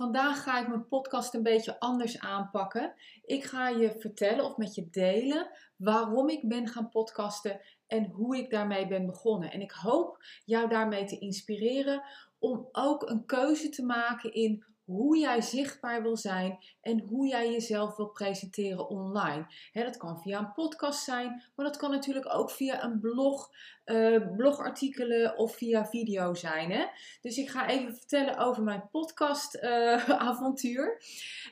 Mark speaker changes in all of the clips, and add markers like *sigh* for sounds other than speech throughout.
Speaker 1: Vandaag ga ik mijn podcast een beetje anders aanpakken. Ik ga je vertellen of met je delen waarom ik ben gaan podcasten en hoe ik daarmee ben begonnen. En ik hoop jou daarmee te inspireren om ook een keuze te maken in hoe jij zichtbaar wil zijn en hoe jij jezelf wil presenteren online. dat kan via een podcast zijn, maar dat kan natuurlijk ook via een blog, uh, blogartikelen of via video zijn. Hè? Dus ik ga even vertellen over mijn podcastavontuur. *laughs*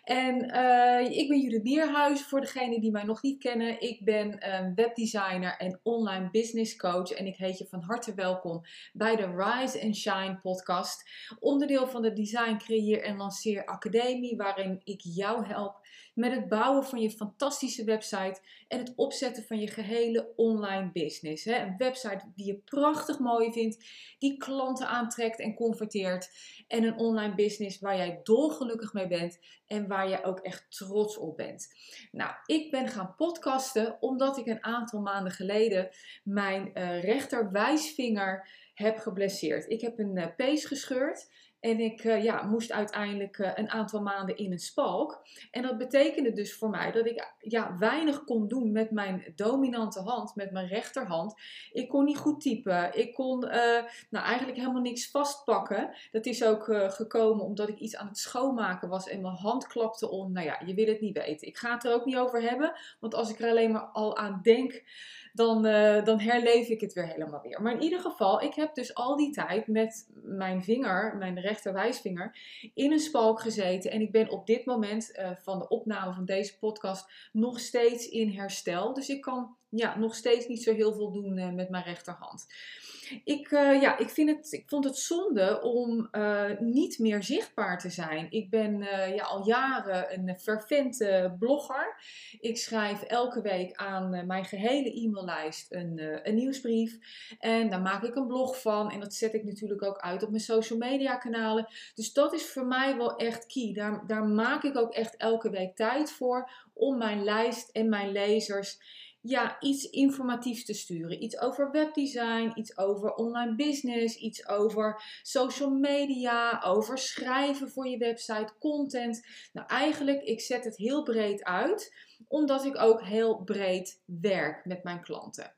Speaker 1: Uh, en uh, ik ben Judith Bierhuis, voor degenen die mij nog niet kennen. Ik ben webdesigner en online business coach en ik heet je van harte welkom bij de Rise and Shine podcast. Onderdeel van de Design, Creëer en Lanceer Academie, waarin ik jou help met het bouwen van je fantastische website en het opzetten van je gehele online business. Hè? Een website die je prachtig mooi vindt, die klanten aantrekt en converteert. En een online business waar jij dolgelukkig mee bent en waar je ook echt trots op bent. Nou, ik ben gaan podcasten omdat ik een aantal maanden geleden mijn uh, rechterwijsvinger heb geblesseerd. Ik heb een uh, pees gescheurd. En ik uh, ja, moest uiteindelijk uh, een aantal maanden in een spalk. En dat betekende dus voor mij dat ik ja, weinig kon doen met mijn dominante hand, met mijn rechterhand. Ik kon niet goed typen. Ik kon uh, nou, eigenlijk helemaal niks vastpakken. Dat is ook gekomen omdat ik iets aan het schoonmaken was en mijn hand klapte om. Nou ja, je wil het niet weten. Ik ga het er ook niet over hebben, want als ik er alleen maar al aan denk, dan, dan herleef ik het weer helemaal weer. Maar in ieder geval, ik heb dus al die tijd met mijn vinger, mijn rechterwijsvinger in een spalk gezeten. En ik ben op dit moment uh, van de opname van deze podcast nog steeds in herstel. Dus ik kan ja, nog steeds niet zo heel veel doen uh, met mijn rechterhand. Ik, ja, ik, vind het, ik vond het zonde om niet meer zichtbaar te zijn. Ik ben ja, al jaren een fervente blogger. Ik schrijf elke week aan mijn gehele e-maillijst een, een nieuwsbrief. En daar maak ik een blog van. En dat zet ik natuurlijk ook uit op mijn social media kanalen. Dus dat is voor mij wel echt key. Daar, daar maak ik ook echt elke week tijd voor om mijn lijst en mijn lezers ja, iets informatiefs te sturen. Iets over webdesign, iets over online business, iets over social media, over schrijven voor je website, content. Nou, eigenlijk, ik zet het heel breed uit, omdat ik ook heel breed werk met mijn klanten.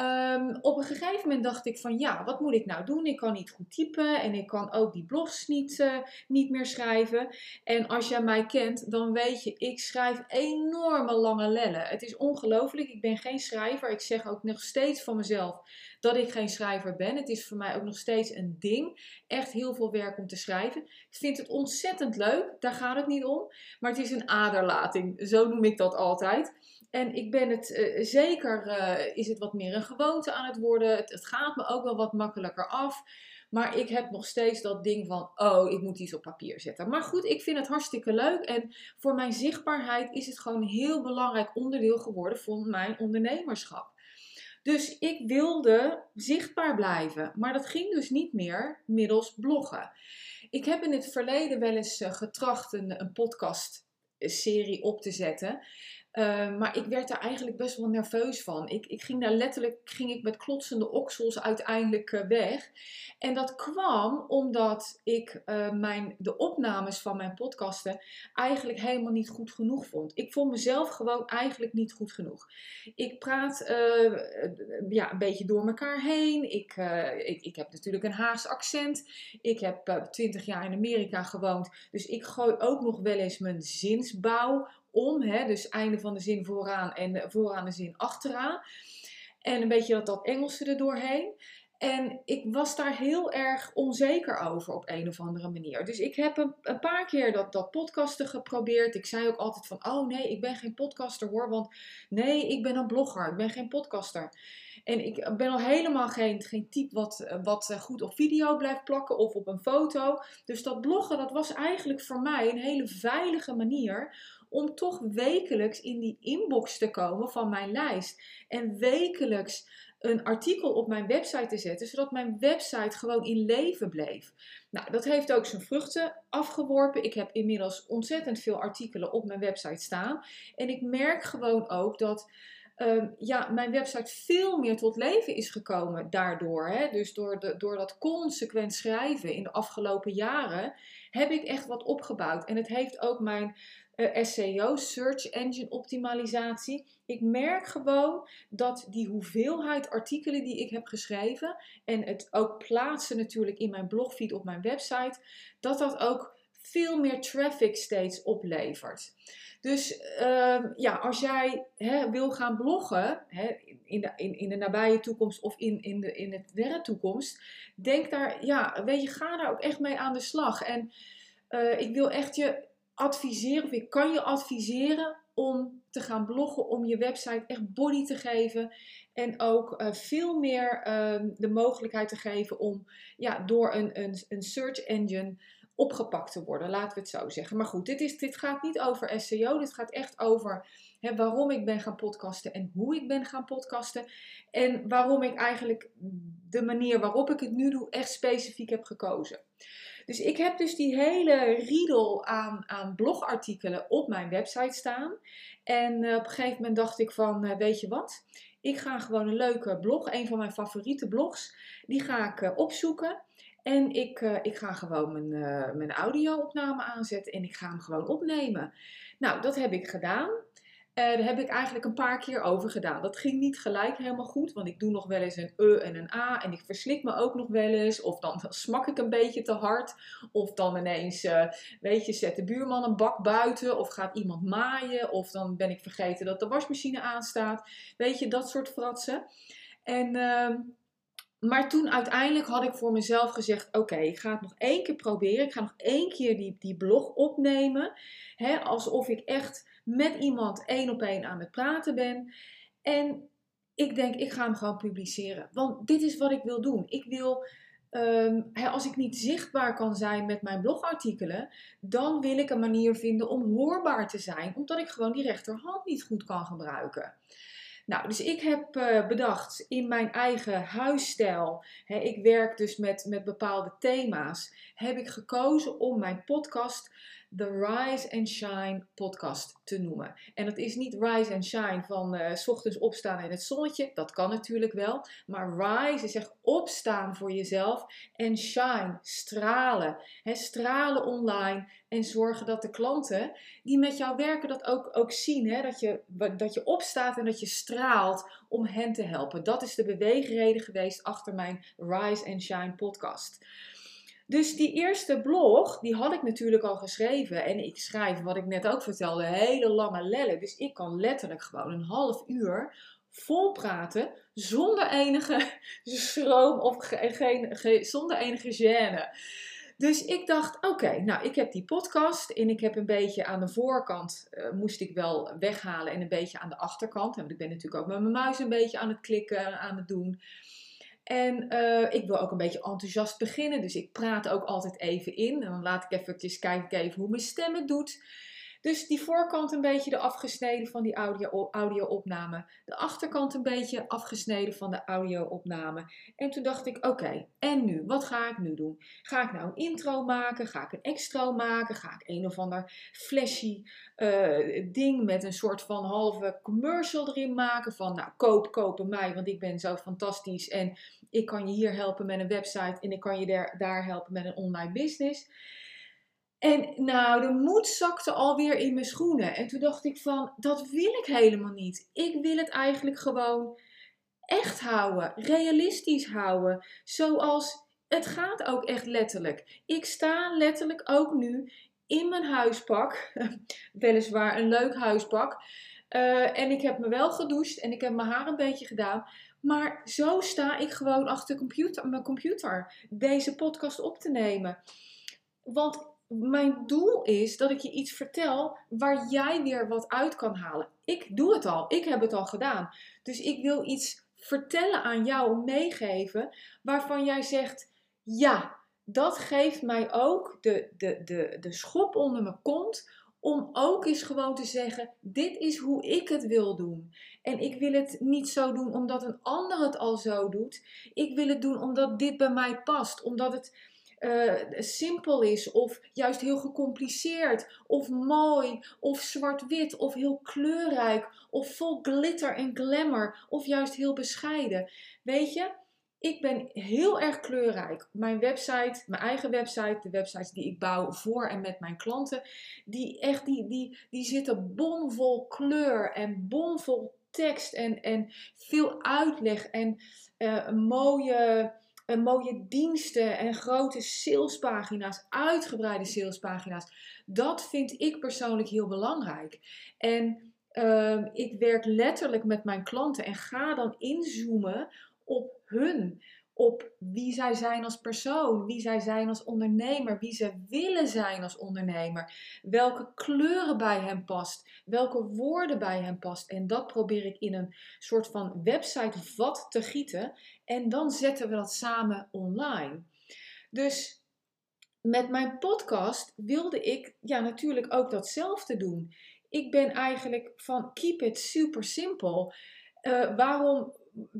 Speaker 1: Um, op een gegeven moment dacht ik van ja, wat moet ik nou doen? Ik kan niet goed typen en ik kan ook die blogs niet, uh, niet meer schrijven. En als jij mij kent, dan weet je, ik schrijf enorme lange lellen. Het is ongelooflijk, ik ben geen schrijver. Ik zeg ook nog steeds van mezelf dat ik geen schrijver ben. Het is voor mij ook nog steeds een ding. Echt heel veel werk om te schrijven. Ik vind het ontzettend leuk, daar gaat het niet om. Maar het is een aderlating, zo noem ik dat altijd. En ik ben het uh, zeker, uh, is het wat meer een gewoonte aan het worden. Het, gaat me ook wel wat makkelijker af. Maar ik heb nog steeds dat ding van, oh, ik moet iets op papier zetten. Maar goed, ik vind het hartstikke leuk. En voor mijn zichtbaarheid is het gewoon een heel belangrijk onderdeel geworden van mijn ondernemerschap. Dus ik wilde zichtbaar blijven. Maar dat ging dus niet meer middels bloggen. Ik heb in het verleden wel eens uh, getracht een, een podcast serie op te zetten. Ehm, maar ik werd daar eigenlijk best wel nerveus van. Ik, ik ging daar letterlijk ging ik met klotsende oksels uiteindelijk uh, weg. En dat kwam omdat ik uh, mijn, de opnames van mijn podcasten eigenlijk helemaal niet goed genoeg vond. Ik vond mezelf gewoon eigenlijk niet goed genoeg. Ik praat uh, ja, een beetje door elkaar heen. Ik, ik, ik heb natuurlijk een Haagse accent. Ik heb twintig jaar in Amerika gewoond. Dus ik gooi ook nog wel eens mijn zinsbouw om. Hè? Dus einde van de zin vooraan en vooraan de zin achteraan. En een beetje dat, dat Engelse er doorheen. En ik was daar heel erg onzeker over op een of andere manier. Dus ik heb een, paar keer dat, dat podcasten geprobeerd. Ik zei ook altijd van, oh nee, ik ben geen podcaster hoor. Want nee, ik ben een blogger, ik ben geen podcaster. En ik ben al helemaal geen, geen type wat, wat goed op video blijft plakken of op een foto. Dus dat bloggen, dat was eigenlijk voor mij een hele veilige manier om toch wekelijks in die inbox te komen van mijn lijst. En wekelijks een artikel op mijn website te zetten, zodat mijn website gewoon in leven bleef. Nou, dat heeft ook zijn vruchten afgeworpen. Ik heb inmiddels ontzettend veel artikelen op mijn website staan. En ik merk gewoon ook dat um, ja, mijn website veel meer tot leven is gekomen daardoor. Hè? Dus door, de, door dat consequent schrijven in de afgelopen jaren heb ik echt wat opgebouwd. En het heeft ook mijn uh, SEO, Search Engine Optimalisatie. Ik merk gewoon dat die hoeveelheid artikelen die ik heb geschreven en het ook plaatsen natuurlijk in mijn blogfeed op mijn website, dat dat ook veel meer traffic steeds oplevert. Dus uh, ja, als jij hè, wil gaan bloggen hè, in, de, in, in de nabije toekomst of in, in, de, in de verre toekomst, denk daar, ja, weet je, ga daar ook echt mee aan de slag. En uh, ik wil echt je adviseren, of ik kan je adviseren om te gaan bloggen, om je website echt body te geven. En ook uh, veel meer uh, de mogelijkheid te geven om ja, door een, een, een search engine opgepakt te worden, laten we het zo zeggen. Maar goed, dit, is, dit gaat niet over SEO, dit gaat echt over hè, waarom ik ben gaan podcasten en hoe ik ben gaan podcasten. En waarom ik eigenlijk de manier waarop ik het nu doe echt specifiek heb gekozen. Dus ik heb dus die hele riedel aan, aan blogartikelen op mijn website staan. En uh, op een gegeven moment dacht ik van, uh, weet je wat? Ik ga gewoon een leuke blog, een van mijn favoriete blogs, die ga ik uh, opzoeken. En ik, ik ga gewoon mijn, mijn audio-opname aanzetten en ik ga hem gewoon opnemen. Nou, dat heb ik gedaan. Uh, daar heb ik eigenlijk een paar keer over gedaan. Dat ging niet gelijk helemaal goed, want ik doe nog wel eens een E en een A en ik verslik me ook nog wel eens. Of dan, *laughs* smak ik een beetje te hard. Of dan ineens, weet je, zet de buurman een bak buiten of gaat iemand maaien. Of dan ben ik vergeten dat de wasmachine aanstaat. Weet je, dat soort fratsen. En ehm, maar toen uiteindelijk had ik voor mezelf gezegd: Oké, ik ga het nog één keer proberen. Ik ga nog één keer die, die blog opnemen. Hè, alsof ik echt met iemand één op één aan het praten ben. En ik denk: Ik ga hem gewoon publiceren. Want dit is wat ik wil doen. Ik wil. Hè, als ik niet zichtbaar kan zijn met mijn blogartikelen, dan wil ik een manier vinden om hoorbaar te zijn, omdat ik gewoon die rechterhand niet goed kan gebruiken. Nou, dus ik heb uh, bedacht in mijn eigen huisstijl, ik werk dus met, met bepaalde thema's, heb ik gekozen om mijn podcast de Rise and Shine podcast te noemen. En dat is niet Rise and Shine van uh, s ochtends opstaan in het zonnetje. Dat kan natuurlijk wel. Maar Rise is echt opstaan voor jezelf. En Shine, stralen. Stralen online. En zorgen dat de klanten die met jou werken dat ook, ook zien. He, dat, je, dat je opstaat en dat je straalt om hen te helpen. Dat is de beweegreden geweest achter mijn Rise and Shine podcast. Dus die eerste blog, die had ik natuurlijk al geschreven. En ik schrijf, wat ik net ook vertelde, hele lange lellen. Dus ik kan letterlijk gewoon een half uur vol praten zonder enige *laughs* schroom of geen, geen, zonder enige gêne. Dus ik dacht, oké, nou ik heb die podcast en ik heb een beetje aan de voorkant, uh, moest ik wel weghalen en een beetje aan de achterkant. Want ik ben natuurlijk ook met mijn muis een beetje aan het klikken, aan het doen. En uh, ik wil ook een beetje enthousiast beginnen, dus ik praat ook altijd even in. En dan laat ik eventjes kijken even hoe mijn stem het doet. Dus die voorkant een beetje de afgesneden van die audio-opname. Audio de achterkant een beetje afgesneden van de audio-opname. En toen dacht ik, oké, en nu? Wat ga ik nu doen? Ga ik nou een intro maken? Ga ik een extra maken? Ga ik een of ander flashy uh, ding met een soort van halve commercial erin maken? Van, nou, koop, kopen mij, want ik ben zo fantastisch. En ik kan je hier helpen met een website en ik kan je daar, daar helpen met een online business. En nou, de moed zakte alweer in mijn schoenen. En toen dacht ik van, dat wil ik helemaal niet. Ik wil het eigenlijk gewoon echt houden, realistisch houden. Zoals het gaat ook echt letterlijk. Ik sta letterlijk ook nu in mijn huispak. *laughs* Weliswaar een leuk huispak. Uh, en ik heb me wel gedoucht en ik heb mijn haar een beetje gedaan. Maar zo sta ik gewoon achter computer, mijn computer deze podcast op te nemen. Want mijn doel is dat ik je iets vertel waar jij weer wat uit kan halen. Ik doe het al, ik heb het al gedaan. Dus ik wil iets vertellen aan jou, meegeven, waarvan jij zegt: ja, dat geeft mij ook de, de, de, de schop onder mijn kont. Om ook eens gewoon te zeggen: dit is hoe ik het wil doen. En ik wil het niet zo doen omdat een ander het al zo doet. Ik wil het doen omdat dit bij mij past. Omdat het uh, simpel is, of juist heel gecompliceerd, of mooi, of zwart-wit, of heel kleurrijk, of vol glitter en glamour, of juist heel bescheiden. Weet je, ik ben heel erg kleurrijk. Mijn website, mijn eigen website, de websites die ik bouw voor en met mijn klanten, die, echt, die, die, die zitten bomvol kleur en bomvol tekst en, en veel uitleg en uh, mooie, mooie diensten en grote salespagina's, uitgebreide salespagina's. Dat vind ik persoonlijk heel belangrijk. En uh, ik werk letterlijk met mijn klanten en ga dan inzoomen op hun. Op wie zij zijn als persoon, wie zij zijn als ondernemer, wie ze willen zijn als ondernemer, welke kleuren bij hen past, welke woorden bij hen past. En dat probeer ik in een soort van website vat te gieten en dan zetten we dat samen online. Dus met mijn podcast wilde ik ja, natuurlijk ook datzelfde doen. Ik ben eigenlijk van keep it super simple. Uh, waarom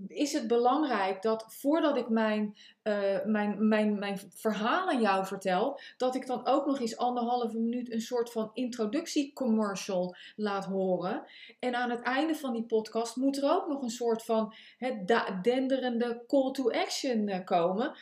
Speaker 1: is het belangrijk dat voordat ik mijn, uh, mijn, mijn, mijn verhaal aan jou vertel, dat ik dan ook nog eens anderhalve minuut een soort van introductiecommercial laat horen. En aan het einde van die podcast moet er ook nog een soort van het denderende call to action uh, komen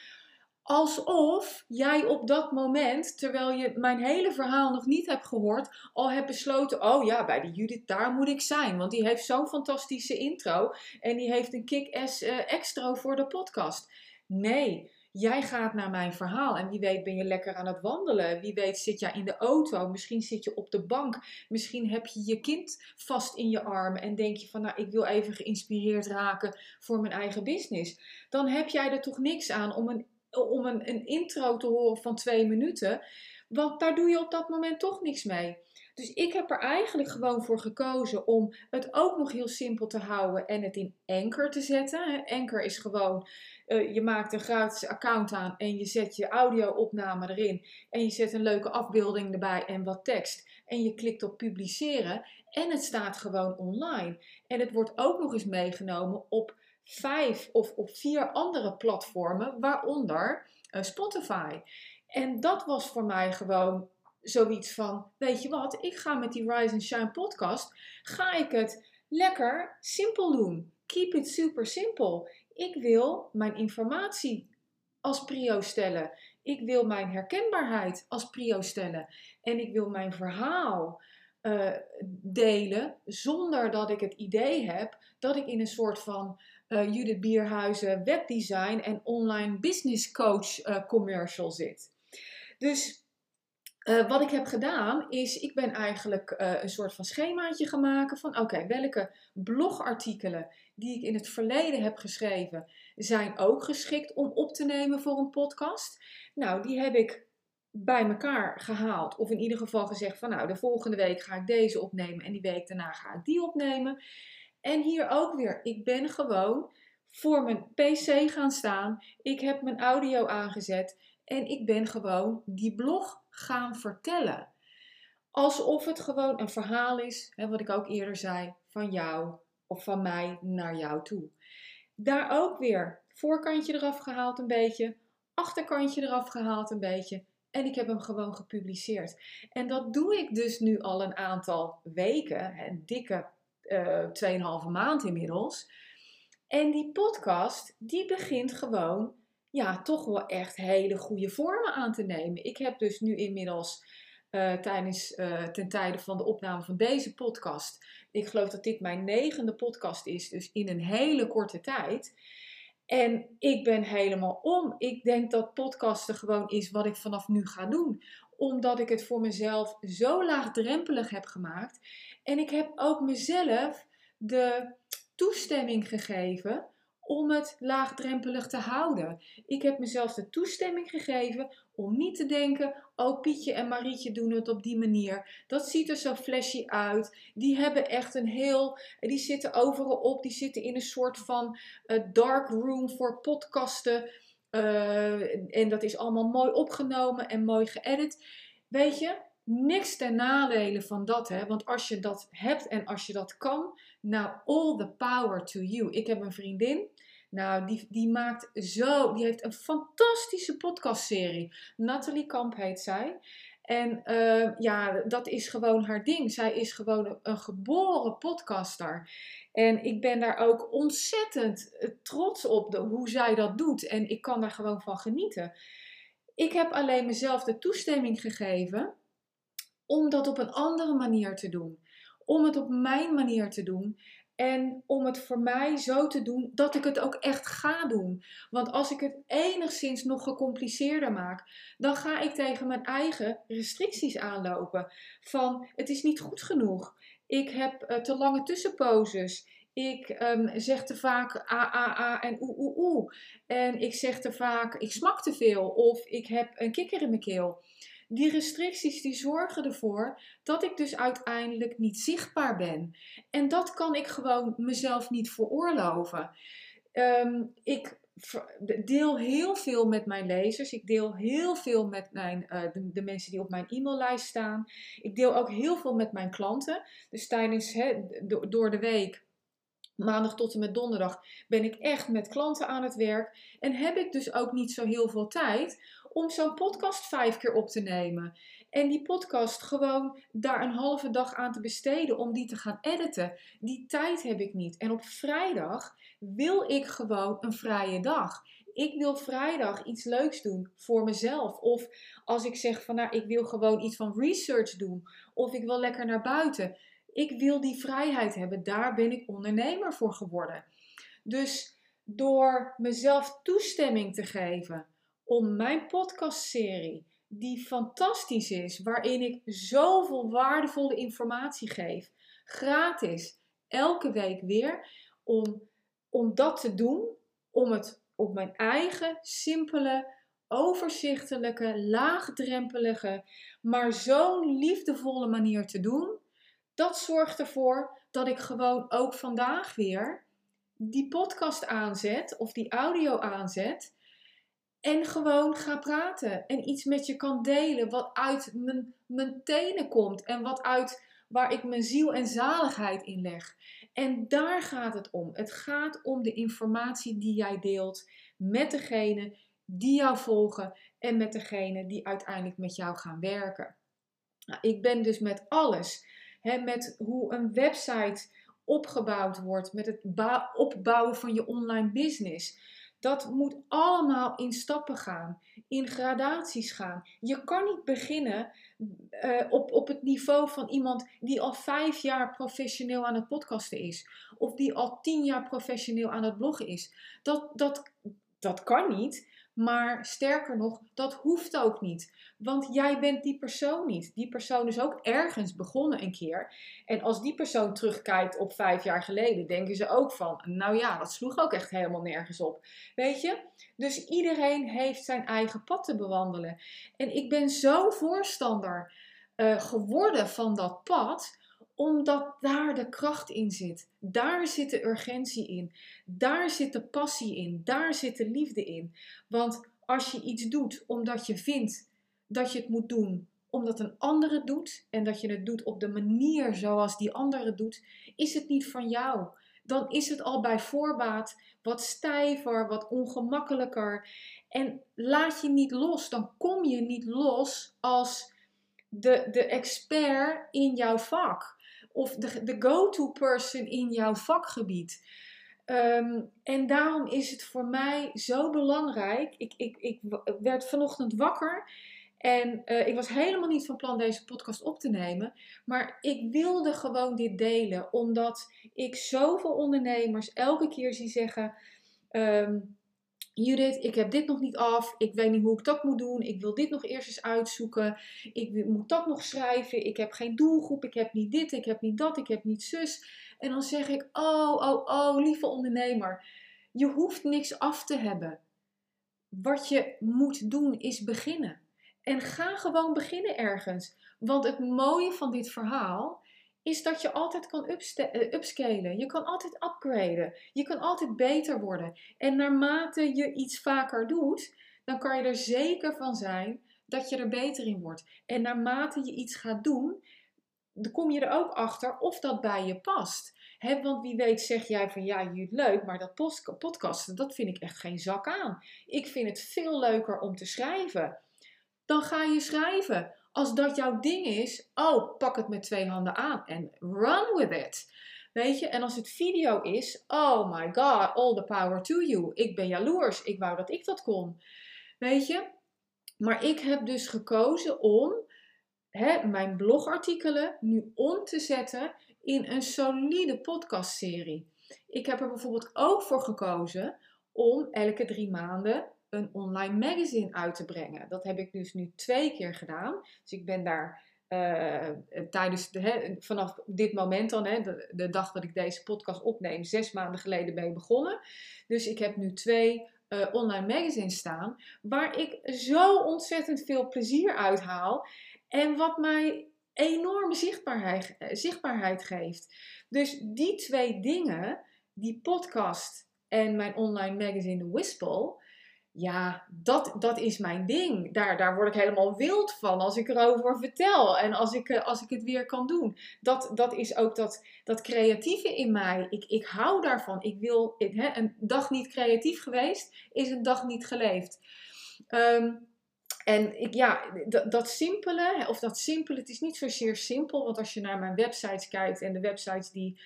Speaker 1: Alsof jij op dat moment, terwijl je mijn hele verhaal nog niet hebt gehoord, al hebt besloten: oh ja, bij die Judith, daar moet ik zijn. Want die heeft zo'n fantastische intro en die heeft een kick-ass uh, extra voor de podcast. Nee, jij gaat naar mijn verhaal en wie weet ben je lekker aan het wandelen. Wie weet zit jij in de auto, misschien zit je op de bank, misschien heb je je kind vast in je armen en denk je van nou ik wil even geïnspireerd raken voor mijn eigen business. Dan heb jij er toch niks aan om een om een, een intro te horen van twee minuten. Want daar doe je op dat moment toch niks mee. Dus ik heb er eigenlijk gewoon voor gekozen om het ook nog heel simpel te houden en het in Anchor te zetten. Anchor is gewoon, uh, je maakt een gratis account aan en je zet je audio-opname erin. En je zet een leuke afbeelding erbij en wat tekst. En je klikt op publiceren en het staat gewoon online. En het wordt ook nog eens meegenomen op vijf of op vier andere platformen, waaronder uh, Spotify. En dat was voor mij gewoon zoiets van, weet je wat, ik ga met die Rise and Shine podcast, ga ik het lekker simpel doen. Keep it super simpel. Ik wil mijn informatie als prio stellen. Ik wil mijn herkenbaarheid als prio stellen. En ik wil mijn verhaal uh, delen zonder dat ik het idee heb dat ik in een soort van uh, Judith Bierhuizen webdesign en online business coach uh, commercial zit. Dus uh, wat ik heb gedaan is, ik ben eigenlijk een soort van schemaatje maken van oké, welke blogartikelen die ik in het verleden heb geschreven zijn ook geschikt om op te nemen voor een podcast. Nou, die heb ik bij elkaar gehaald. Of in ieder geval gezegd van nou, de volgende week ga ik deze opnemen en die week daarna ga ik die opnemen. En hier ook weer, ik ben gewoon voor mijn PC gaan staan. Ik heb mijn audio aangezet en ik ben gewoon die blog gaan vertellen. Alsof het gewoon een verhaal is, hè, wat ik ook eerder zei, van jou of van mij naar jou toe. Daar ook weer voorkantje eraf gehaald een beetje, achterkantje eraf gehaald een beetje. En ik heb hem gewoon gepubliceerd. En dat doe ik dus nu al een aantal weken, een dikke uh, 2,5 maand inmiddels. En die podcast, die begint gewoon, ja, toch wel echt hele goede vormen aan te nemen. Ik heb dus nu inmiddels uh, tijdens, uh, ten tijde van de opname van deze podcast, ik geloof dat dit mijn negende podcast is, dus in een hele korte tijd. En ik ben helemaal om. Ik denk dat podcasten gewoon is wat ik vanaf nu ga doen. Omdat ik het voor mezelf zo laagdrempelig heb gemaakt. En ik heb ook mezelf de toestemming gegeven om het laagdrempelig te houden. Ik heb mezelf de toestemming gegeven om niet te denken: oh, Pietje en Marietje doen het op die manier. Dat ziet er zo flashy uit. Die hebben echt een heel. Die zitten overal op. Die zitten in een soort van uh, dark room voor podcasten. Uh, en dat is allemaal mooi opgenomen en mooi geëdit. Weet je, niks ten nadele van dat, hè? Want als je dat hebt en als je dat kan, nou, all the power to you. Ik heb een vriendin. Nou, die, die maakt zo, die heeft een fantastische podcastserie. Nathalie Kamp heet zij. En uh, ja, dat is gewoon haar ding. Zij is gewoon een, een, geboren podcaster. En ik ben daar ook ontzettend eh, trots op de, hoe zij dat doet. En ik kan daar gewoon van genieten. Ik heb alleen mezelf de toestemming gegeven om dat op een andere manier te doen. Om het op mijn manier te doen. En om het voor mij zo te doen dat ik het ook echt ga doen. Want als ik het enigszins nog gecompliceerder maak, dan ga ik tegen mijn eigen restricties aanlopen. Van het is niet goed genoeg. Ik heb uh, te lange tussenposes. Ik um, zeg te vaak a, a, a en oe, oe, oe. En ik zeg te vaak, ik smak te veel. Of ik heb een kikker in mijn keel. Die restricties die zorgen ervoor dat ik dus uiteindelijk niet zichtbaar ben. En dat kan ik gewoon mezelf niet veroorloven. Um, ik deel heel veel met mijn lezers. Ik deel heel veel met mijn, uh, de, mensen die op mijn e-maillijst staan. Ik deel ook heel veel met mijn klanten. Dus tijdens, door de week maandag tot en met donderdag ben ik echt met klanten aan het werk. En heb ik dus ook niet zo heel veel tijd om zo'n podcast vijf keer op te nemen. En die podcast gewoon daar een halve dag aan te besteden om die te gaan editen. Die tijd heb ik niet. En op vrijdag wil ik gewoon een vrije dag. Ik wil vrijdag iets leuks doen voor mezelf. Of als ik zeg van nou, ik wil gewoon iets van research doen. Of ik wil lekker naar buiten. Ik wil die vrijheid hebben. Daar ben ik ondernemer voor geworden. Dus door mezelf toestemming te geven om mijn podcastserie, die fantastisch is, waarin ik zoveel waardevolle informatie geef, gratis, elke week weer, om, om dat te doen, om het op mijn eigen simpele, overzichtelijke, laagdrempelige, maar zo'n liefdevolle manier te doen, dat zorgt ervoor dat ik gewoon ook vandaag weer die podcast aanzet of die audio aanzet en gewoon ga praten en iets met je kan delen wat uit mijn, tenen komt en wat uit waar ik mijn ziel en zaligheid in leg. En daar gaat het om. Het gaat om de informatie die jij deelt met degene die jou volgen en met degene die uiteindelijk met jou gaan werken. Nou, ik ben dus met alles, hè, met hoe een website opgebouwd wordt, met het opbouwen van je online business dat moet allemaal in stappen gaan, in gradaties gaan. Je kan niet beginnen uh, op, op het niveau van iemand die al vijf jaar professioneel aan het podcasten is. Of die al tien jaar professioneel aan het bloggen is. Dat, dat, dat kan niet. Maar sterker nog, dat hoeft ook niet. Want jij bent die persoon niet. Die persoon is ook ergens begonnen een keer. En als die persoon terugkijkt op vijf jaar geleden, denken ze ook van, nou ja, dat sloeg ook echt helemaal nergens op. Weet je? Dus iedereen heeft zijn eigen pad te bewandelen. En ik ben zo voorstander uh, geworden van dat pad omdat daar de kracht in zit. Daar zit de urgentie in. Daar zit de passie in. Daar zit de liefde in. Want als je iets doet omdat je vindt dat je het moet doen, omdat een ander doet en dat je het doet op de manier zoals die ander het doet, is het niet van jou. Dan is het al bij voorbaat wat stijver, wat ongemakkelijker. En laat je niet los, dan kom je niet los als de, de expert in jouw vak of de, de go-to person in jouw vakgebied. Ehm, en daarom is het voor mij zo belangrijk. Ik, ik, ik werd vanochtend wakker en uh, ik was helemaal niet van plan deze podcast op te nemen. Maar ik wilde gewoon dit delen, omdat ik zoveel ondernemers elke keer zie zeggen. Um, Judith, ik heb dit nog niet af. Ik weet niet hoe ik dat moet doen. Ik wil dit nog eerst eens uitzoeken. Ik moet dat nog schrijven. Ik heb geen doelgroep. Ik heb niet dit. Ik heb niet dat. Ik heb niet zus. En dan zeg ik: Oh, oh, oh, lieve ondernemer. Je hoeft niks af te hebben. Wat je moet doen is beginnen. En ga gewoon beginnen ergens. Want het mooie van dit verhaal is dat je altijd kan eh, upscalen. Je kan altijd upgraden. Je kan altijd beter worden. En naarmate je iets vaker doet, dan kan je er zeker van zijn dat je er beter in wordt. En naarmate je iets gaat doen, dan kom je er ook achter of dat bij je past. want wie weet zeg jij van ja, je leuk, maar dat podcasten, dat vind ik echt geen zak aan. Ik vind het veel leuker om te schrijven. Dan ga je schrijven. Als dat jouw ding is, oh, pak het met twee handen aan en run with it. Weet je, en als het video is, oh my god, all the power to you. Ik ben jaloers, ik wou dat ik dat kon. Weet je, maar ik heb dus gekozen om hè, mijn blogartikelen nu om te zetten in een solide podcastserie. Ik heb er bijvoorbeeld ook voor gekozen om elke drie maanden een online magazine uit te brengen. Dat heb ik dus nu twee keer gedaan. Dus ik ben daar uh, tijdens de, vanaf dit moment dan, de, dag dat ik deze podcast opneem, zes maanden geleden ben begonnen. Dus ik heb nu twee uh, online magazines staan waar ik zo ontzettend veel plezier uit haal en wat mij enorme zichtbaarheid, eh, zichtbaarheid geeft. Dus die twee dingen, die podcast en mijn online magazine Whisple, ja, dat, dat is mijn ding. Daar, daar word ik helemaal wild van als ik erover vertel en als ik, eh, als ik het weer kan doen. Dat, dat is ook dat, dat creatieve in mij. Ik, ik hou daarvan. Ik wil, hè, een dag niet creatief geweest, is een dag niet geleefd. Um, en ik, ja, dat, dat simpele, of dat simpele, het is niet zozeer simpel, want als je naar mijn websites kijkt en de websites die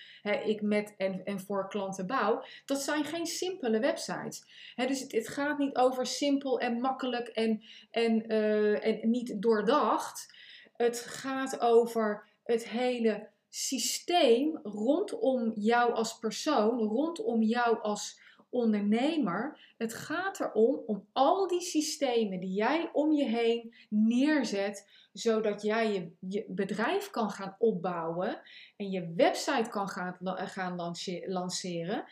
Speaker 1: ik met en, en voor klanten bouw, dat zijn geen simpele websites. Dus het, gaat niet over simpel en makkelijk en, en, uh, en niet doordacht. Het gaat over het hele systeem rondom jou als persoon, rondom jou als ondernemer, het gaat erom om al die systemen die jij om je heen neerzet, zodat jij je, bedrijf kan gaan opbouwen en je website kan gaan, gaan lanceren,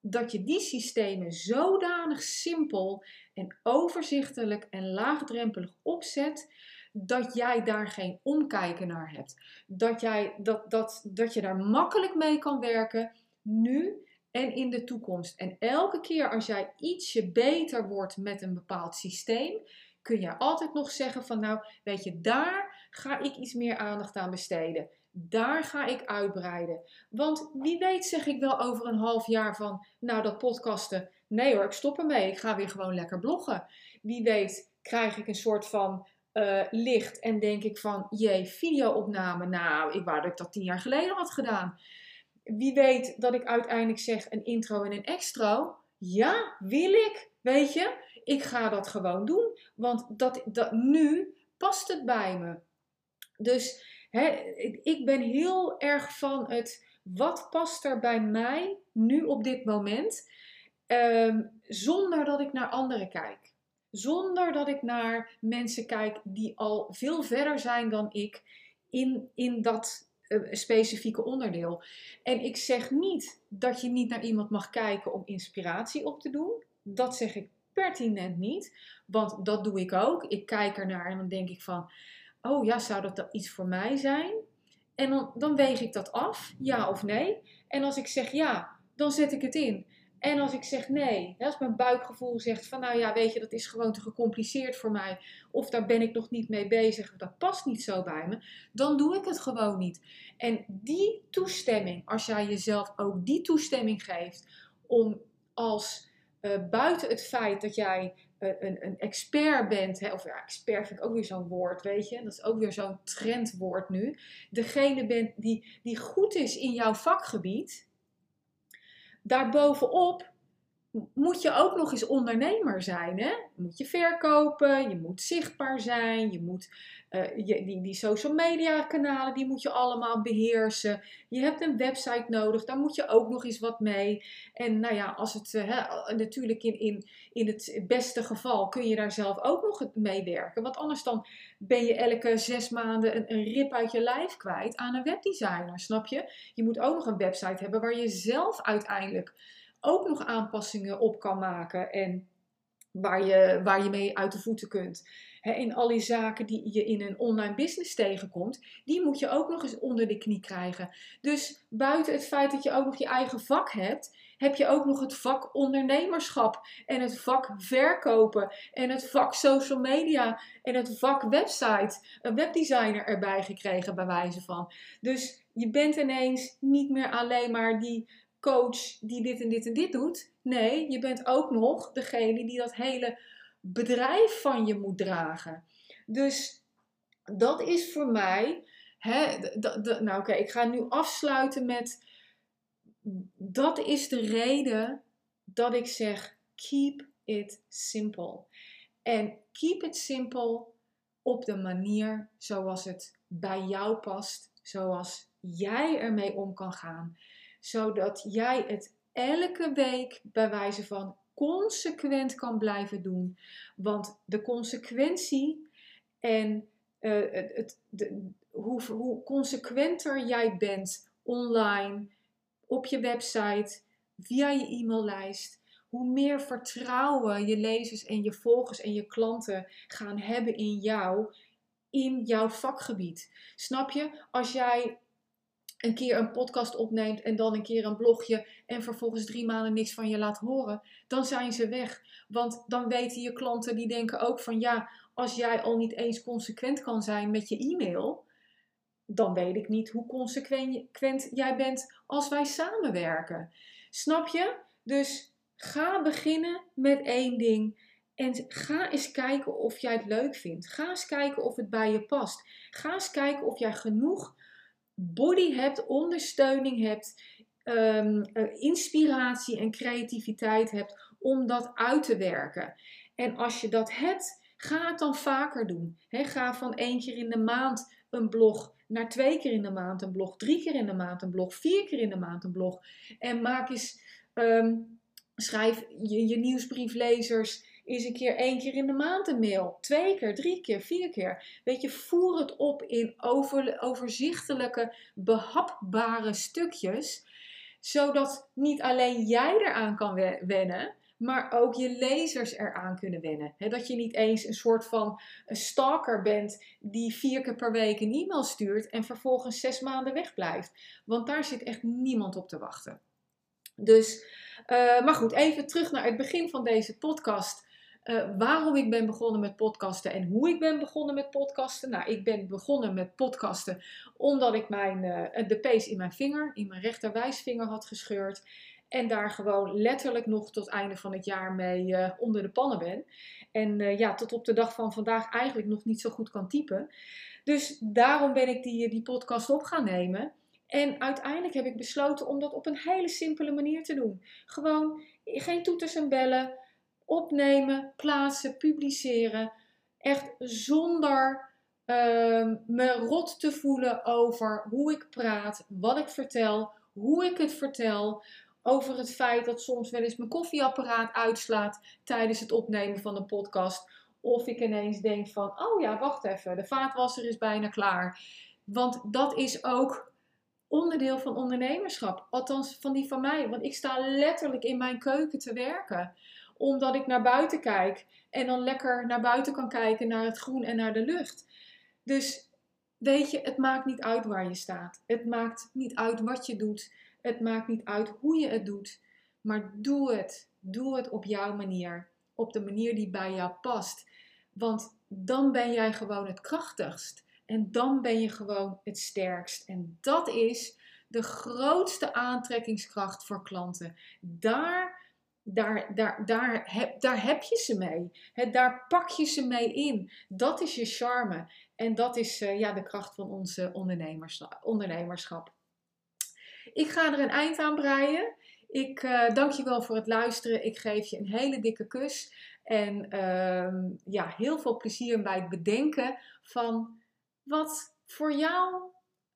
Speaker 1: dat je die systemen zodanig simpel en overzichtelijk en laagdrempelig opzet dat jij daar geen omkijken naar hebt. Dat, jij, dat, dat, dat je daar makkelijk mee kan werken nu en in de toekomst. En elke keer als jij ietsje beter wordt met een bepaald systeem, kun je altijd nog zeggen van nou, weet je, daar ga ik iets meer aandacht aan besteden. Daar ga ik uitbreiden. Want wie weet zeg ik wel over een half jaar van, nou dat podcasten, nee hoor, ik stop ermee. Ik ga weer gewoon lekker bloggen. Wie weet krijg ik een soort van uh, licht en denk ik van, jee, videoopname, nou, ik wou dat ik dat tien jaar geleden had gedaan wie weet dat ik uiteindelijk zeg een intro en een extra. Ja, wil ik. Weet je, ik ga dat gewoon doen. Want dat, dat, nu past het bij me. Dus hè, ik ben heel erg van het wat past er bij mij nu op dit moment. Ehm, zonder dat ik naar anderen kijk. Zonder dat ik naar mensen kijk die al veel verder zijn dan ik in, in dat specifieke onderdeel. En ik zeg niet dat je niet naar iemand mag kijken om inspiratie op te doen. Dat zeg ik pertinent niet, want dat doe ik ook. Ik kijk ernaar en dan denk ik van, oh ja, zou dat iets voor mij zijn? En dan, dan weeg ik dat af, ja of nee. En als ik zeg ja, dan zet ik het in. En als ik zeg nee, als mijn buikgevoel zegt van nou ja, weet je, dat is gewoon te gecompliceerd voor mij, of daar ben ik nog niet mee bezig, of dat past niet zo bij me, dan doe ik het gewoon niet. En die toestemming, als jij jezelf ook die toestemming geeft om als uh, buiten het feit dat jij uh, een, een, expert bent, hè, of ja, expert vind ik ook weer zo'n woord, weet je, dat is ook weer zo'n trendwoord nu, degene bent die, die goed is in jouw vakgebied daarbovenop moet je ook nog eens ondernemer zijn. Hè? Moet je verkopen, je moet zichtbaar zijn, je moet uh, je, die, die social media kanalen, die moet je allemaal beheersen. Je hebt een website nodig, daar moet je ook nog eens wat mee. En nou ja, als het hè, natuurlijk in, in, in het beste geval kun je daar zelf ook nog mee werken. Want anders dan ben je elke zes maanden een, een rip uit je lijf kwijt aan een webdesigner, snap je? Je moet ook nog een website hebben waar je zelf uiteindelijk ook nog aanpassingen op kan maken en waar je, waar je mee uit de voeten kunt. in al die zaken die je in een online business tegenkomt, die moet je ook nog eens onder de knie krijgen. Dus buiten het feit dat je ook nog je eigen vak hebt, heb je ook nog het vak ondernemerschap en het vak verkopen en het vak social media en het vak website, een webdesigner erbij gekregen bij wijze van. Dus je bent ineens niet meer alleen maar die coach die dit en dit en dit doet. Nee, je bent ook nog degene die dat hele bedrijf van je moet dragen. Dus dat is voor mij. Hè, nou, oké, ik ga nu afsluiten met. Dat is de reden dat ik zeg: keep it simple. En keep it simple op de manier zoals het bij jou past, zoals jij ermee om kan gaan, zodat jij het elke week bij wijze van consequent kan blijven doen. Want de consequentie en het, het, de, hoe, hoe consequenter jij bent online, op je website, via je e-maillijst, hoe meer vertrouwen je lezers en je volgers en je klanten gaan hebben in jou, in jouw vakgebied. Snap je? Als jij een keer een podcast opneemt en dan een keer een blogje en vervolgens drie maanden niks van je laat horen, dan zijn ze weg. Want dan weten je klanten, die denken ook van ja, als jij al niet eens consequent kan zijn met je e-mail, dan weet ik niet hoe consequent jij bent als wij samenwerken. Snap je? Dus ga beginnen met één ding. En ga eens kijken of jij het leuk vindt. Ga eens kijken of het bij je past. Ga eens kijken of jij genoeg body hebt, ondersteuning hebt, um, inspiratie en creativiteit hebt om dat uit te werken. En als je dat hebt, ga het dan vaker doen. ga van één keer in de maand een blog naar twee keer in de maand een blog, drie keer in de maand een blog, vier keer in de maand een blog. En maak eens, ehm, schrijf je, je nieuwsbrieflezers eens een keer één keer in de maand een mail. Twee keer, drie keer, vier keer. Weet je, voer het op in over, overzichtelijke, behapbare stukjes. Zodat niet alleen jij eraan kan wennen, maar ook je lezers eraan kunnen wennen. dat je niet eens een soort van stalker bent die vier keer per week een e-mail stuurt en vervolgens zes maanden wegblijft. Want daar zit echt niemand op te wachten. Dus, uh, maar goed, even terug naar het begin van deze podcast. Uh, waarom ik ben begonnen met podcasten en hoe ik ben begonnen met podcasten. Nou, ik ben begonnen met podcasten omdat ik mijn, uh, de pees in mijn vinger, in mijn rechterwijsvinger had gescheurd. En daar gewoon letterlijk nog tot einde van het jaar mee uh, onder de pannen ben. En ja, tot op de dag van vandaag eigenlijk nog niet zo goed kan typen. Dus daarom ben ik die, die podcast op gaan nemen. En uiteindelijk heb ik besloten om dat op een hele simpele manier te doen. Gewoon geen toeters en bellen opnemen, plaatsen, publiceren. Echt zonder uh, me rot te voelen over hoe ik praat, wat ik vertel, hoe ik het vertel. Over het feit dat soms wel eens mijn koffieapparaat uitslaat tijdens het opnemen van een podcast. Of ik ineens denk van, oh ja, wacht even, de vaatwasser is bijna klaar. Want dat is ook onderdeel van ondernemerschap. Althans, van die van mij. Want ik sta letterlijk in mijn keuken te werken omdat ik naar buiten kijk en dan lekker naar buiten kan kijken, naar het groen en naar de lucht. Dus weet je, het maakt niet uit waar je staat. Het maakt niet uit wat je doet. Het maakt niet uit hoe je het doet. Maar doe het. Doe het op jouw manier. Op de manier die bij jou past. Want dan ben jij gewoon het krachtigst. En dan ben je gewoon het sterkst. En dat is de grootste aantrekkingskracht voor klanten. Daar daar, daar, daar, heb, daar heb je ze mee. daar pak je ze mee in. Dat is je charme. En dat is uh, ja, de kracht van onze ondernemerschap. Ik ga er een eind aan breien. Ik uh, dank je wel voor het luisteren. Ik geef je een hele dikke kus. En uh, ja, heel veel plezier bij het bedenken van wat voor jou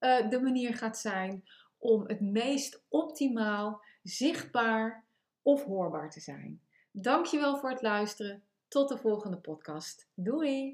Speaker 1: uh, de manier gaat zijn om het meest optimaal, zichtbaar of hoorbaar te zijn. Dankjewel voor het luisteren. Tot de volgende podcast. Doei!